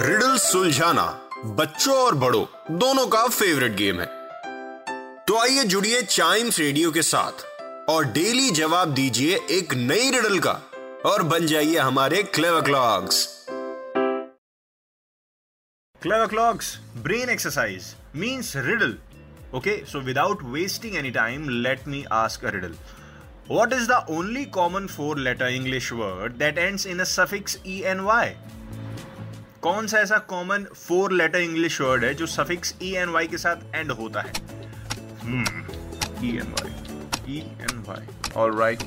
Riddle सुलझाना बच्चों और बड़ों, दोनों का फेवरेट गेम है। तो आइए जुड़िए चाइम्स रेडियो के साथ और डेली जवाब दीजिए एक नई रिडल का और बन जाइए हमारे clever clogs clever clogs brain exercise means riddle okay so without wasting any time let me ask a riddle What is the only common four letter English word that ends in a suffix e and y? कौन सा ऐसा common four letter English word है जो suffix E N Y के साथ end होता है E N Y E N Y all right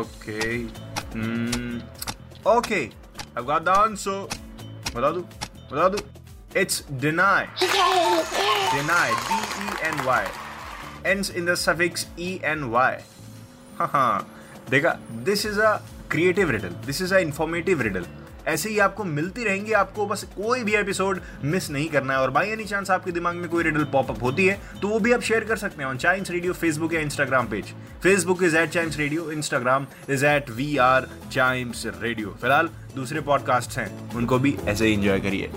okay okay I got the answer बता दू बता दू it's deny deny d e n y ends in the suffix e n y हाँ। देखा this is a creative riddle this is a informative riddle ऐसे ही आपको मिलती रहेंगी, आपको बस कोई भी एपिसोड मिस नहीं करना है। और बाई एनी चांस आपके दिमाग में कोई रिडल पॉपअप होती है तो वो भी आप शेयर कर सकते हैं ऑन चाइम्स रेडियो फेसबुक या Instagram page Facebook is at Chimes radio Instagram is at we are Chimes radio फ़िलहाल दूसरे पॉडकास्ट हैं, उनको भी ऐसे ही इंजॉय करिए।